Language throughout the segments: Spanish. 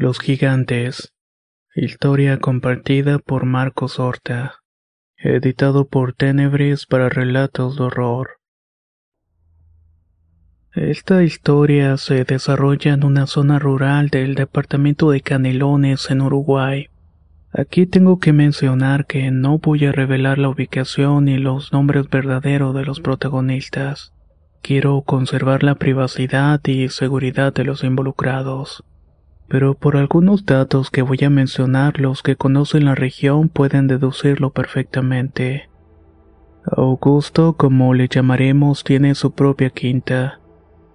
Los gigantes. Historia compartida por Marcos Horta. Editado por Tenebris para relatos de horror. Esta historia se desarrolla en una zona rural del departamento de Canelones en Uruguay. Aquí tengo que mencionar que no voy a revelar la ubicación ni los nombres verdaderos de los protagonistas. Quiero conservar la privacidad y seguridad de los involucrados pero por algunos datos que voy a mencionar los que conocen la región pueden deducirlo perfectamente. Augusto, como le llamaremos, tiene su propia quinta.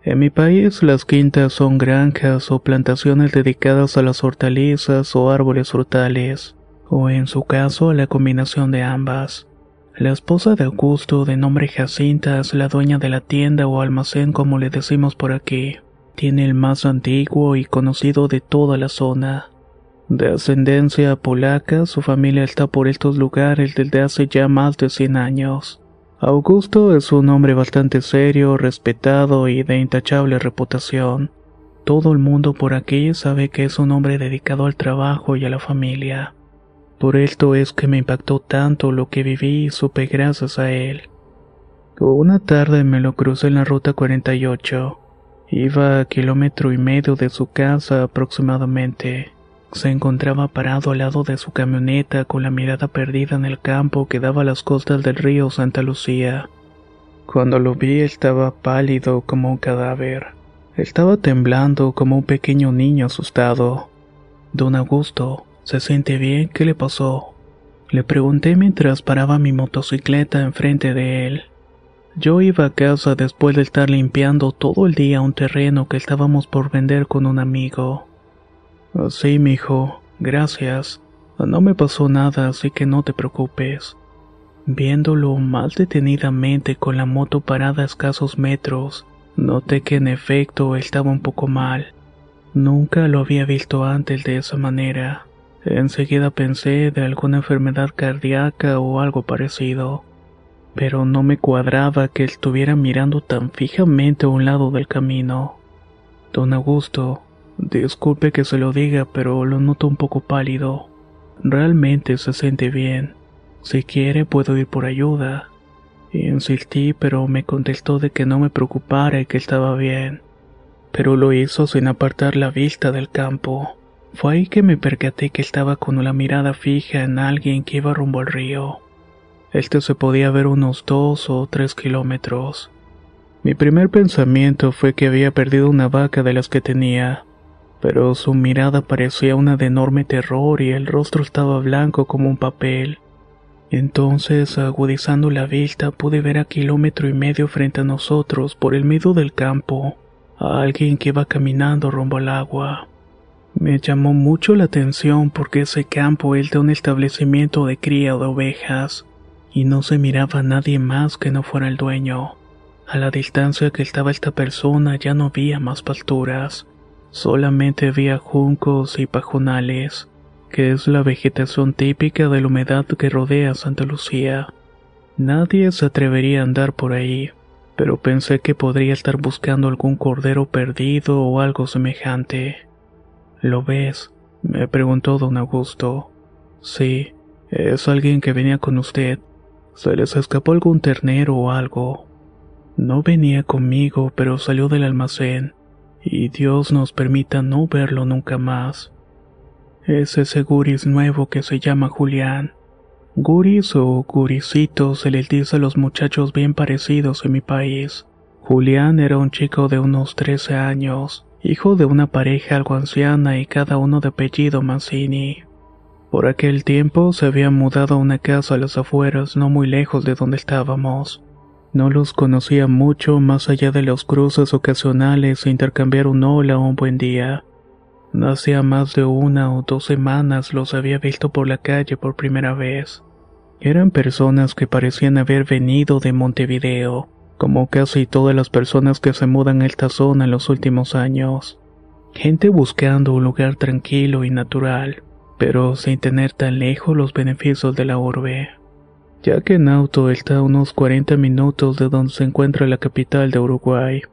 En mi país las quintas son granjas o plantaciones dedicadas a las hortalizas o árboles frutales, o en su caso a la combinación de ambas. La esposa de Augusto, de nombre Jacinta, es la dueña de la tienda o almacén como le decimos por aquí. Tiene el más antiguo y conocido de toda la zona. De ascendencia polaca, su familia está por estos lugares desde hace ya más de 100 años. Augusto es un hombre bastante serio, respetado y de intachable reputación. Todo el mundo por aquí sabe que es un hombre dedicado al trabajo y a la familia. Por esto es que me impactó tanto lo que viví y supe gracias a él. Una tarde me lo crucé en la ruta 48. Iba a kilómetro y medio de su casa aproximadamente. Se encontraba parado al lado de su camioneta con la mirada perdida en el campo que daba a las costas del río Santa Lucía. Cuando lo vi estaba pálido como un cadáver. Estaba temblando como un pequeño niño asustado. Don Augusto, ¿se siente bien? ¿Qué le pasó? Le pregunté mientras paraba mi motocicleta enfrente de él. Yo iba a casa después de estar limpiando todo el día un terreno que estábamos por vender con un amigo. Sí, mijo, gracias. No me pasó nada, así que no te preocupes. Viéndolo más detenidamente con la moto parada a escasos metros, noté que en efecto estaba un poco mal. Nunca lo había visto antes de esa manera. Enseguida pensé de alguna enfermedad cardíaca o algo parecido pero no me cuadraba que estuviera mirando tan fijamente a un lado del camino. Don Augusto, disculpe que se lo diga, pero lo noto un poco pálido. Realmente se siente bien. Si quiere puedo ir por ayuda. Insistí, pero me contestó de que no me preocupara y que estaba bien. Pero lo hizo sin apartar la vista del campo. Fue ahí que me percaté que estaba con la mirada fija en alguien que iba rumbo al río. Este se podía ver unos dos o tres kilómetros. Mi primer pensamiento fue que había perdido una vaca de las que tenía, pero su mirada parecía una de enorme terror y el rostro estaba blanco como un papel. Entonces, agudizando la vista, pude ver a kilómetro y medio frente a nosotros, por el medio del campo, a alguien que iba caminando rumbo al agua. Me llamó mucho la atención porque ese campo es un establecimiento de cría de ovejas y no se miraba a nadie más que no fuera el dueño. A la distancia que estaba esta persona ya no había más pasturas, solamente había juncos y pajonales, que es la vegetación típica de la humedad que rodea Santa Lucía. Nadie se atrevería a andar por ahí, pero pensé que podría estar buscando algún cordero perdido o algo semejante. ¿Lo ves? me preguntó don Augusto. Sí, es alguien que venía con usted. Se les escapó algún ternero o algo. No venía conmigo, pero salió del almacén, y Dios nos permita no verlo nunca más. Es ese guris nuevo que se llama Julián. Guris o gurisitos se les dice a los muchachos bien parecidos en mi país. Julián era un chico de unos 13 años, hijo de una pareja algo anciana y cada uno de apellido Mancini. Por aquel tiempo se había mudado a una casa a las afueras, no muy lejos de donde estábamos. No los conocía mucho más allá de los cruces ocasionales e intercambiar un hola un buen día. Hacía más de una o dos semanas los había visto por la calle por primera vez. Eran personas que parecían haber venido de Montevideo, como casi todas las personas que se mudan a esta zona en los últimos años. Gente buscando un lugar tranquilo y natural pero sin tener tan lejos los beneficios de la urbe, ya que en auto está a unos 40 minutos de donde se encuentra la capital de Uruguay.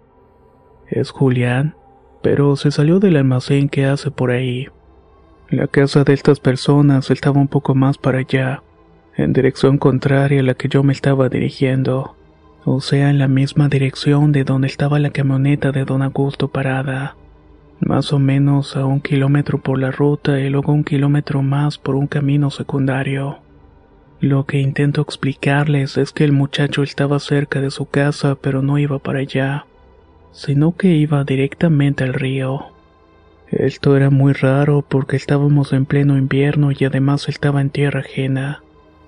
Es Julián, pero se salió del almacén que hace por ahí. La casa de estas personas estaba un poco más para allá, en dirección contraria a la que yo me estaba dirigiendo, o sea, en la misma dirección de donde estaba la camioneta de don Augusto parada más o menos a un kilómetro por la ruta y luego un kilómetro más por un camino secundario. Lo que intento explicarles es que el muchacho estaba cerca de su casa pero no iba para allá, sino que iba directamente al río. Esto era muy raro porque estábamos en pleno invierno y además estaba en tierra ajena.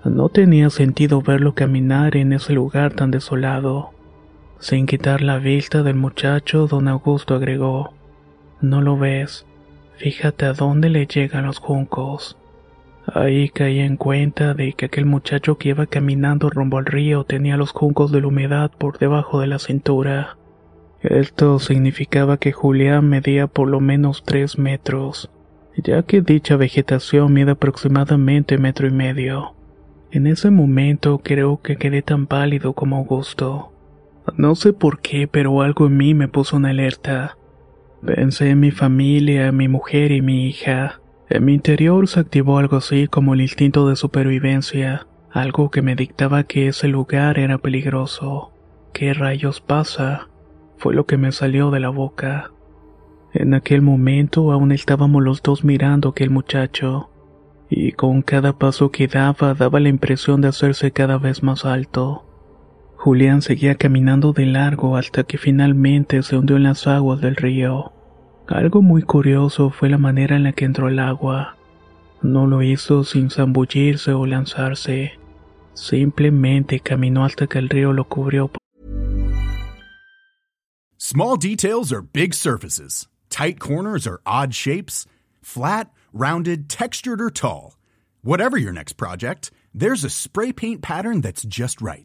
No tenía sentido verlo caminar en ese lugar tan desolado. Sin quitar la vista del muchacho, don Augusto agregó. No lo ves. Fíjate a dónde le llegan los juncos. Ahí caí en cuenta de que aquel muchacho que iba caminando rumbo al río tenía los juncos de la humedad por debajo de la cintura. Esto significaba que Julián medía por lo menos tres metros, ya que dicha vegetación mide aproximadamente metro y medio. En ese momento creo que quedé tan pálido como Augusto. No sé por qué, pero algo en mí me puso una alerta. Pensé en mi familia, mi mujer y mi hija. En mi interior se activó algo así como el instinto de supervivencia, algo que me dictaba que ese lugar era peligroso. ¿Qué rayos pasa? Fue lo que me salió de la boca. En aquel momento aún estábamos los dos mirando a aquel muchacho, y con cada paso que daba daba la impresión de hacerse cada vez más alto. Julián seguía caminando de largo hasta que finalmente se hundió en las aguas del río. Algo muy curioso fue la manera en la que entró el agua. No lo hizo sin zambullirse o lanzarse. Simplemente caminó hasta que el río lo cubrió. Small details are big surfaces. Tight corners are odd shapes. Flat, rounded, textured or tall. Whatever your next project, there's a spray paint pattern that's just right.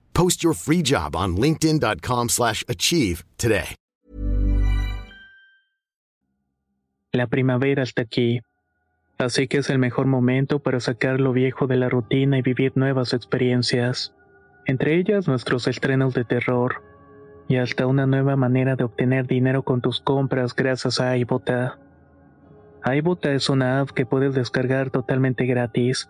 Post your free job on linkedin.com/achieve today. La primavera está aquí. Así que es el mejor momento para sacar lo viejo de la rutina y vivir nuevas experiencias. Entre ellas nuestros estrenos de terror y hasta una nueva manera de obtener dinero con tus compras gracias a iBota. iBota es una app que puedes descargar totalmente gratis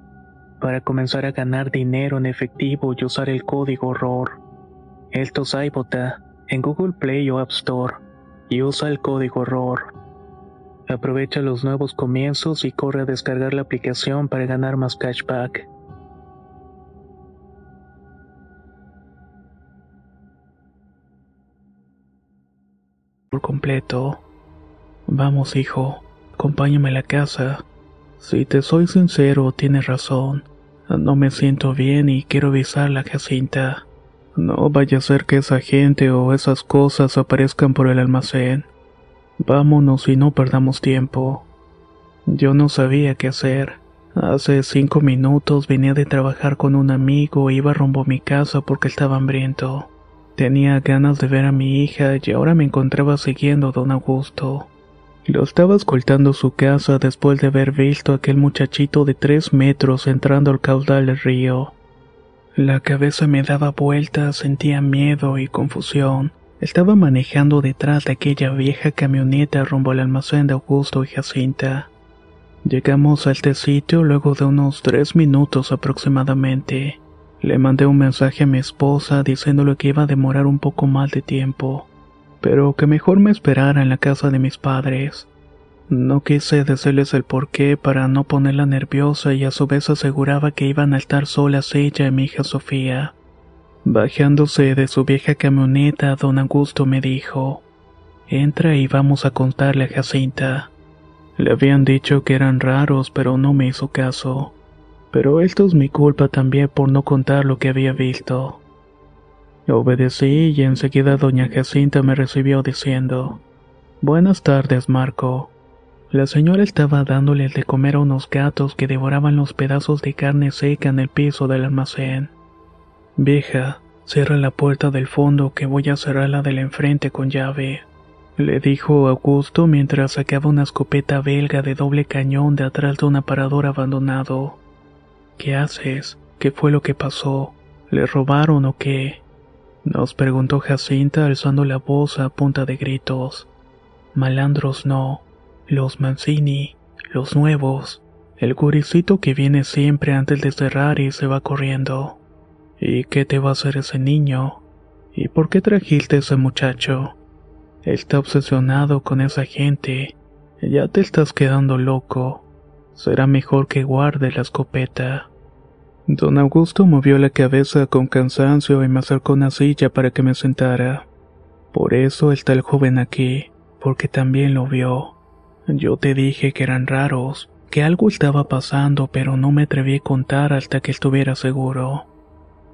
para comenzar a ganar dinero en efectivo y usar el código ROR. Esto es iBota en Google Play o App Store y usa el código ROR. Aprovecha los nuevos comienzos y corre a descargar la aplicación para ganar más cashback. Por completo. Vamos, hijo, acompáñame a la casa. Si te soy sincero, tienes razón. No me siento bien y quiero avisar a la Jacinta. No vaya a ser que esa gente o esas cosas aparezcan por el almacén. Vámonos y no perdamos tiempo. Yo no sabía qué hacer. Hace cinco minutos venía de trabajar con un amigo e iba rumbo a mi casa porque estaba hambriento. Tenía ganas de ver a mi hija y ahora me encontraba siguiendo a don Augusto. Lo estaba escoltando su casa después de haber visto a aquel muchachito de tres metros entrando al caudal del río. La cabeza me daba vueltas, sentía miedo y confusión. Estaba manejando detrás de aquella vieja camioneta rumbo al almacén de Augusto y Jacinta. Llegamos a este sitio luego de unos tres minutos aproximadamente. Le mandé un mensaje a mi esposa diciéndole que iba a demorar un poco más de tiempo pero que mejor me esperara en la casa de mis padres. No quise decirles el porqué para no ponerla nerviosa y a su vez aseguraba que iban a estar solas ella y mi hija Sofía. Bajándose de su vieja camioneta, don Augusto me dijo, entra y vamos a contarle a Jacinta. Le habían dicho que eran raros, pero no me hizo caso. Pero esto es mi culpa también por no contar lo que había visto. Obedecí y enseguida doña Jacinta me recibió diciendo, Buenas tardes, Marco. La señora estaba dándole de comer a unos gatos que devoraban los pedazos de carne seca en el piso del almacén. Vieja, cierra la puerta del fondo que voy a cerrar la de la enfrente con llave. Le dijo Augusto mientras sacaba una escopeta belga de doble cañón de atrás de un aparador abandonado. ¿Qué haces? ¿Qué fue lo que pasó? ¿Le robaron o qué? Nos preguntó Jacinta alzando la voz a punta de gritos. Malandros no, los Mancini, los nuevos, el guricito que viene siempre antes de cerrar y se va corriendo. ¿Y qué te va a hacer ese niño? ¿Y por qué trajiste ese muchacho? Está obsesionado con esa gente. Ya te estás quedando loco. Será mejor que guarde la escopeta. Don Augusto movió la cabeza con cansancio y me acercó una silla para que me sentara. Por eso está el joven aquí, porque también lo vio. Yo te dije que eran raros, que algo estaba pasando, pero no me atreví a contar hasta que estuviera seguro.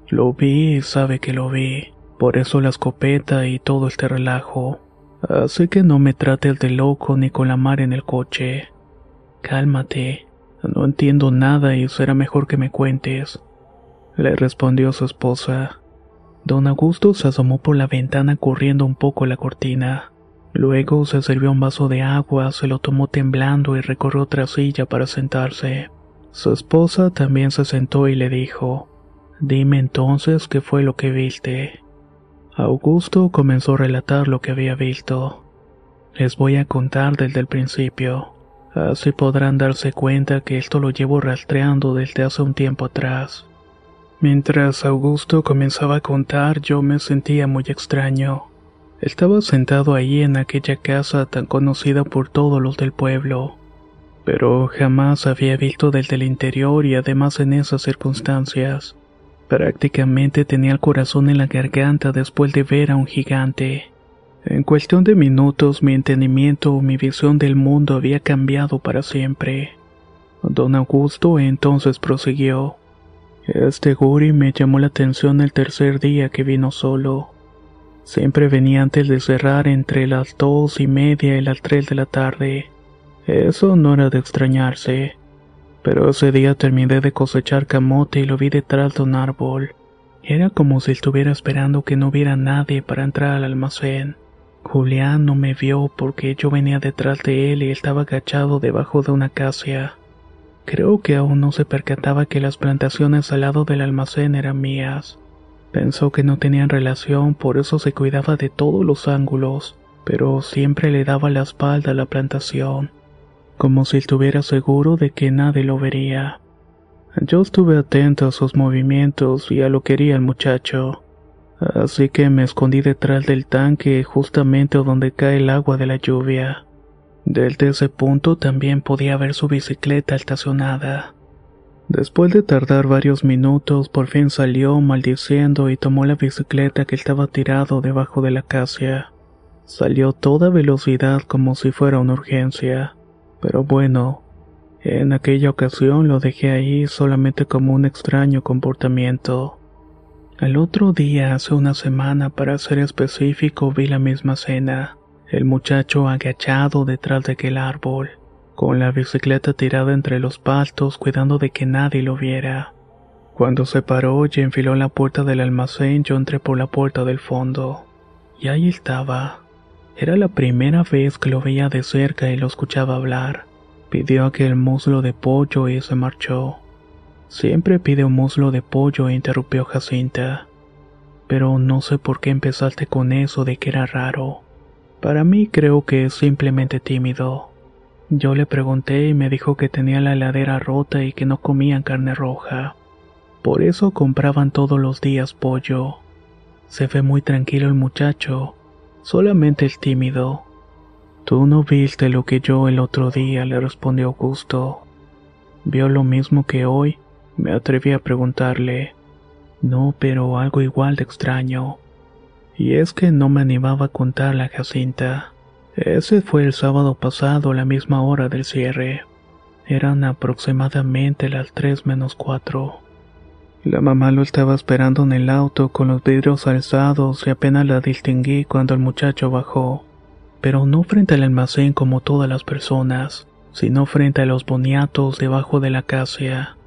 Lo vi y sabe que lo vi, por eso la escopeta y todo este relajo. Así que no me trates de loco ni con la mar en el coche. Cálmate, no entiendo nada y será mejor que me cuentes. Le respondió su esposa. Don Augusto se asomó por la ventana corriendo un poco la cortina. Luego se sirvió un vaso de agua, se lo tomó temblando y recorrió otra silla para sentarse. Su esposa también se sentó y le dijo, Dime entonces qué fue lo que viste. Augusto comenzó a relatar lo que había visto. Les voy a contar desde el principio. Así podrán darse cuenta que esto lo llevo rastreando desde hace un tiempo atrás. Mientras Augusto comenzaba a contar, yo me sentía muy extraño. Estaba sentado ahí en aquella casa tan conocida por todos los del pueblo, pero jamás había visto desde el interior y además en esas circunstancias. Prácticamente tenía el corazón en la garganta después de ver a un gigante. En cuestión de minutos mi entendimiento o mi visión del mundo había cambiado para siempre. Don Augusto entonces prosiguió. Este guri me llamó la atención el tercer día que vino solo. Siempre venía antes de cerrar entre las dos y media y las tres de la tarde. Eso no era de extrañarse. Pero ese día terminé de cosechar camote y lo vi detrás de un árbol. Era como si estuviera esperando que no hubiera nadie para entrar al almacén. Julián no me vio porque yo venía detrás de él y estaba agachado debajo de una acacia. Creo que aún no se percataba que las plantaciones al lado del almacén eran mías. Pensó que no tenían relación, por eso se cuidaba de todos los ángulos, pero siempre le daba la espalda a la plantación, como si estuviera seguro de que nadie lo vería. Yo estuve atento a sus movimientos y a lo que quería el muchacho. Así que me escondí detrás del tanque justamente donde cae el agua de la lluvia. Desde ese punto también podía ver su bicicleta estacionada. Después de tardar varios minutos, por fin salió maldiciendo y tomó la bicicleta que estaba tirado debajo de la acacia. Salió toda velocidad como si fuera una urgencia. Pero bueno, en aquella ocasión lo dejé ahí solamente como un extraño comportamiento. Al otro día, hace una semana para ser específico, vi la misma escena. El muchacho agachado detrás de aquel árbol, con la bicicleta tirada entre los pastos cuidando de que nadie lo viera. Cuando se paró y enfiló la puerta del almacén, yo entré por la puerta del fondo. Y ahí estaba. Era la primera vez que lo veía de cerca y lo escuchaba hablar. Pidió aquel muslo de pollo y se marchó. Siempre pide un muslo de pollo, interrumpió Jacinta. Pero no sé por qué empezaste con eso de que era raro. Para mí creo que es simplemente tímido. Yo le pregunté y me dijo que tenía la heladera rota y que no comían carne roja. Por eso compraban todos los días pollo. Se ve muy tranquilo el muchacho, solamente el tímido. Tú no viste lo que yo el otro día, le respondió Augusto. ¿Vio lo mismo que hoy? Me atreví a preguntarle. No, pero algo igual de extraño. Y es que no me animaba a contarle a Jacinta. Ese fue el sábado pasado la misma hora del cierre. Eran aproximadamente las tres menos cuatro. La mamá lo estaba esperando en el auto con los vidrios alzados y apenas la distinguí cuando el muchacho bajó. Pero no frente al almacén como todas las personas, sino frente a los boniatos debajo de la acacia,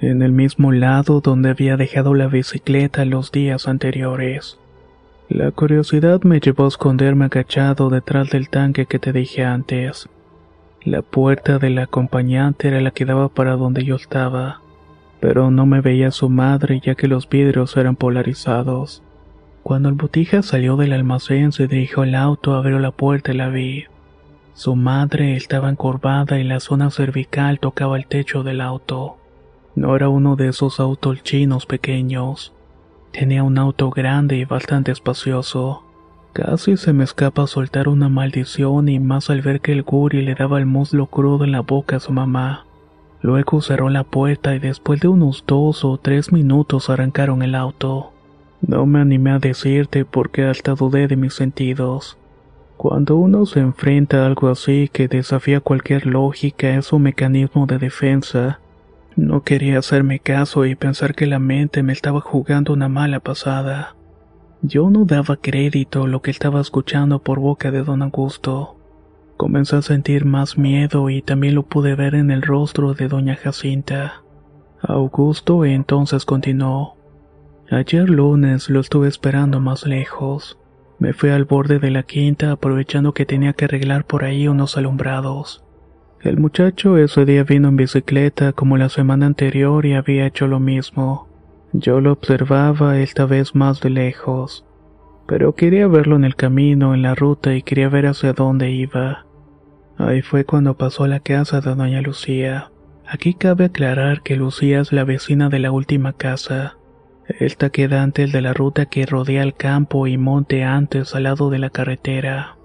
en el mismo lado donde había dejado la bicicleta los días anteriores. La curiosidad me llevó a esconderme agachado detrás del tanque que te dije antes. La puerta del acompañante era la que daba para donde yo estaba, pero no me veía su madre ya que los vidrios eran polarizados. Cuando el botija salió del almacén se dirigió al auto, abrió la puerta y la vi. Su madre estaba encorvada y la zona cervical tocaba el techo del auto. No era uno de esos autos chinos pequeños. Tenía un auto grande y bastante espacioso. Casi se me escapa soltar una maldición y más al ver que el guri le daba el muslo crudo en la boca a su mamá. Luego cerró la puerta y después de unos dos o tres minutos arrancaron el auto. No me animé a decirte porque hasta dudé de mis sentidos. Cuando uno se enfrenta a algo así que desafía cualquier lógica es un mecanismo de defensa, no quería hacerme caso y pensar que la mente me estaba jugando una mala pasada. Yo no daba crédito a lo que estaba escuchando por boca de don Augusto. Comencé a sentir más miedo y también lo pude ver en el rostro de doña Jacinta. Augusto entonces continuó. Ayer lunes lo estuve esperando más lejos. Me fui al borde de la quinta aprovechando que tenía que arreglar por ahí unos alumbrados. El muchacho ese día vino en bicicleta como la semana anterior y había hecho lo mismo. Yo lo observaba esta vez más de lejos, pero quería verlo en el camino, en la ruta y quería ver hacia dónde iba. Ahí fue cuando pasó a la casa de doña Lucía. Aquí cabe aclarar que Lucía es la vecina de la última casa. Esta queda antes de la ruta que rodea el campo y monte antes al lado de la carretera.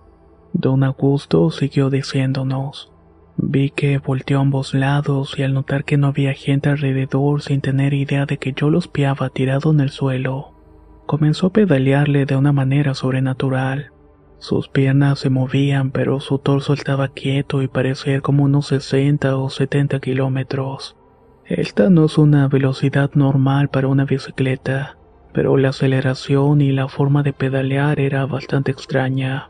Don Augusto siguió diciéndonos. Vi que volteó a ambos lados y al notar que no había gente alrededor sin tener idea de que yo los piaba tirado en el suelo, comenzó a pedalearle de una manera sobrenatural. Sus piernas se movían pero su torso estaba quieto y parecía como unos 60 o 70 kilómetros. Esta no es una velocidad normal para una bicicleta, pero la aceleración y la forma de pedalear era bastante extraña.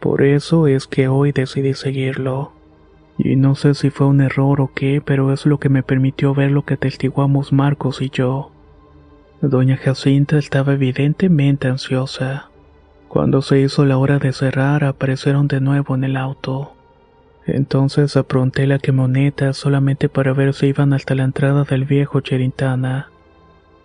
Por eso es que hoy decidí seguirlo. Y no sé si fue un error o qué, pero es lo que me permitió ver lo que atestiguamos Marcos y yo. Doña Jacinta estaba evidentemente ansiosa. Cuando se hizo la hora de cerrar, aparecieron de nuevo en el auto. Entonces apronté la camioneta solamente para ver si iban hasta la entrada del viejo Cherintana.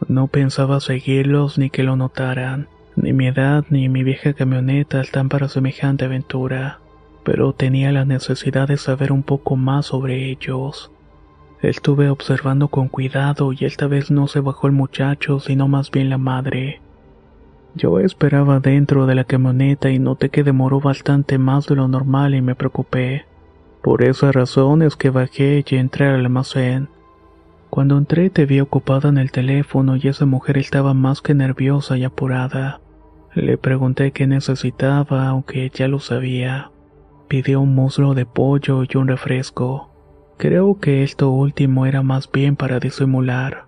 No pensaba seguirlos ni que lo notaran. Ni mi edad ni mi vieja camioneta están para semejante aventura pero tenía la necesidad de saber un poco más sobre ellos. Estuve observando con cuidado y esta vez no se bajó el muchacho, sino más bien la madre. Yo esperaba dentro de la camioneta y noté que demoró bastante más de lo normal y me preocupé. Por esa razón es que bajé y entré al almacén. Cuando entré te vi ocupada en el teléfono y esa mujer estaba más que nerviosa y apurada. Le pregunté qué necesitaba, aunque ya lo sabía. Pidió un muslo de pollo y un refresco. Creo que esto último era más bien para disimular.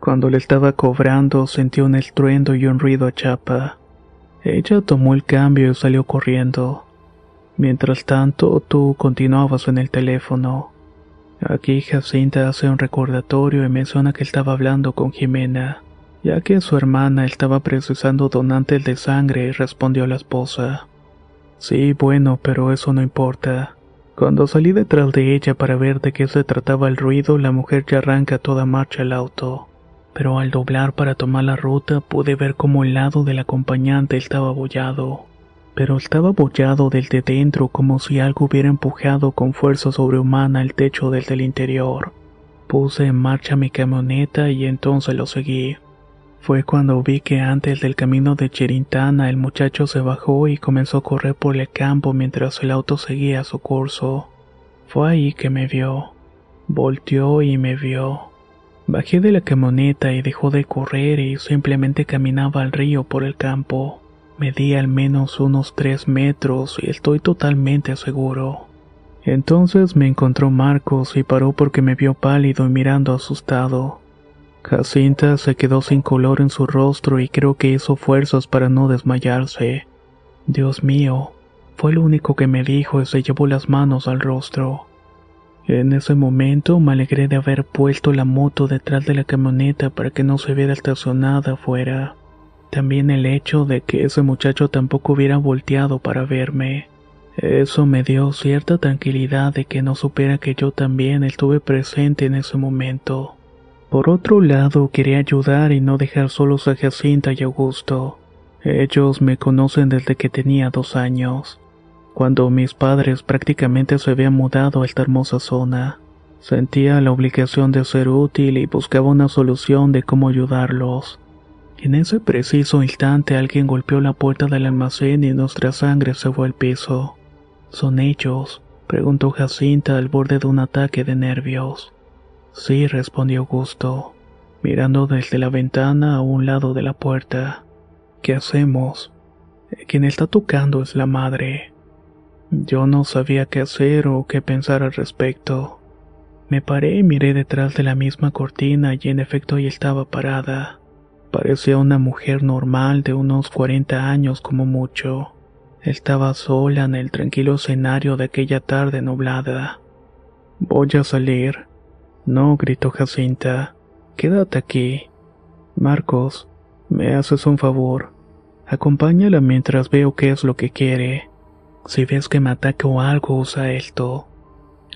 Cuando le estaba cobrando sentí un estruendo y un ruido a chapa. Ella tomó el cambio y salió corriendo. Mientras tanto, tú continuabas en el teléfono. Aquí Jacinta hace un recordatorio y menciona que estaba hablando con Jimena, ya que su hermana estaba precisando donantes de sangre, respondió la esposa. Sí, bueno, pero eso no importa. Cuando salí detrás de ella para ver de qué se trataba el ruido, la mujer ya arranca toda marcha el auto. Pero al doblar para tomar la ruta pude ver cómo el lado del acompañante estaba abollado pero estaba abollado desde dentro como si algo hubiera empujado con fuerza sobrehumana el techo desde el interior. Puse en marcha mi camioneta y entonces lo seguí. Fue cuando vi que antes del camino de Cherintana el muchacho se bajó y comenzó a correr por el campo mientras el auto seguía su curso. Fue ahí que me vio. Volteó y me vio. Bajé de la camioneta y dejó de correr y simplemente caminaba al río por el campo. Medí al menos unos tres metros y estoy totalmente seguro. Entonces me encontró Marcos y paró porque me vio pálido y mirando asustado. Jacinta se quedó sin color en su rostro y creo que hizo fuerzas para no desmayarse. Dios mío, fue lo único que me dijo y se llevó las manos al rostro. En ese momento me alegré de haber puesto la moto detrás de la camioneta para que no se viera estacionada afuera. También el hecho de que ese muchacho tampoco hubiera volteado para verme. Eso me dio cierta tranquilidad de que no supiera que yo también estuve presente en ese momento. Por otro lado, quería ayudar y no dejar solos a Jacinta y Augusto. Ellos me conocen desde que tenía dos años, cuando mis padres prácticamente se habían mudado a esta hermosa zona. Sentía la obligación de ser útil y buscaba una solución de cómo ayudarlos. En ese preciso instante alguien golpeó la puerta del almacén y nuestra sangre se fue al piso. ¿Son ellos? preguntó Jacinta al borde de un ataque de nervios. Sí, respondió Augusto, mirando desde la ventana a un lado de la puerta. ¿Qué hacemos? Quien está tocando es la madre. Yo no sabía qué hacer o qué pensar al respecto. Me paré y miré detrás de la misma cortina y en efecto ahí estaba parada. Parecía una mujer normal de unos 40 años como mucho. Estaba sola en el tranquilo escenario de aquella tarde nublada. Voy a salir. No, gritó Jacinta. Quédate aquí. Marcos, me haces un favor. Acompáñala mientras veo qué es lo que quiere. Si ves que me ataca o algo, usa esto.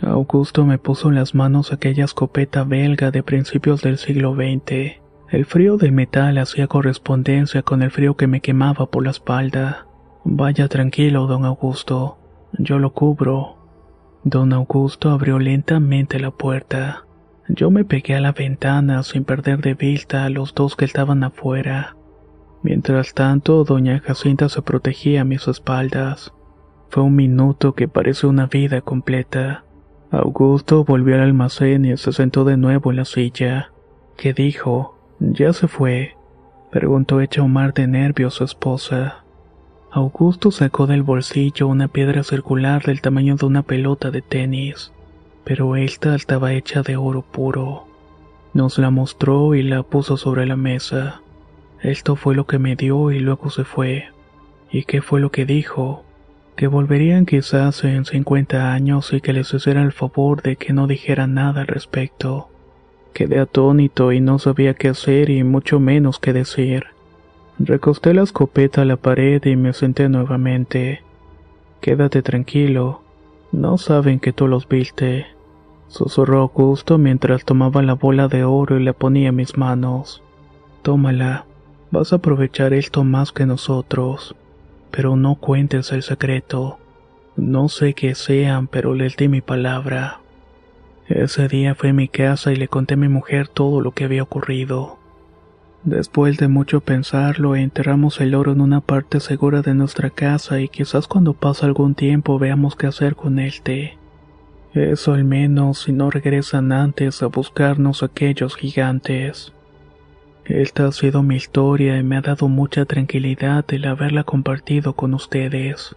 Augusto me puso en las manos aquella escopeta belga de principios del siglo XX. El frío del metal hacía correspondencia con el frío que me quemaba por la espalda. Vaya tranquilo, don Augusto. Yo lo cubro. Don Augusto abrió lentamente la puerta. Yo me pegué a la ventana sin perder de vista a los dos que estaban afuera. Mientras tanto, doña Jacinta se protegía a mis espaldas. Fue un minuto que pareció una vida completa. Augusto volvió al almacén y se sentó de nuevo en la silla. ¿Qué dijo? ¿Ya se fue? preguntó hecha un mar de nervios su esposa. Augusto sacó del bolsillo una piedra circular del tamaño de una pelota de tenis, pero esta estaba hecha de oro puro. Nos la mostró y la puso sobre la mesa. Esto fue lo que me dio y luego se fue. ¿Y qué fue lo que dijo? Que volverían quizás en 50 años y que les hiciera el favor de que no dijeran nada al respecto. Quedé atónito y no sabía qué hacer y mucho menos qué decir. Recosté la escopeta a la pared y me senté nuevamente. Quédate tranquilo, no saben que tú los viste. Susurró Augusto mientras tomaba la bola de oro y la ponía en mis manos. Tómala, vas a aprovechar esto más que nosotros. Pero no cuentes el secreto. No sé qué sean, pero les di mi palabra. Ese día fui a mi casa y le conté a mi mujer todo lo que había ocurrido. Después de mucho pensarlo, enterramos el oro en una parte segura de nuestra casa y quizás cuando pase algún tiempo veamos qué hacer con el té. Eso al menos si no regresan antes a buscarnos aquellos gigantes. Esta ha sido mi historia y me ha dado mucha tranquilidad el haberla compartido con ustedes.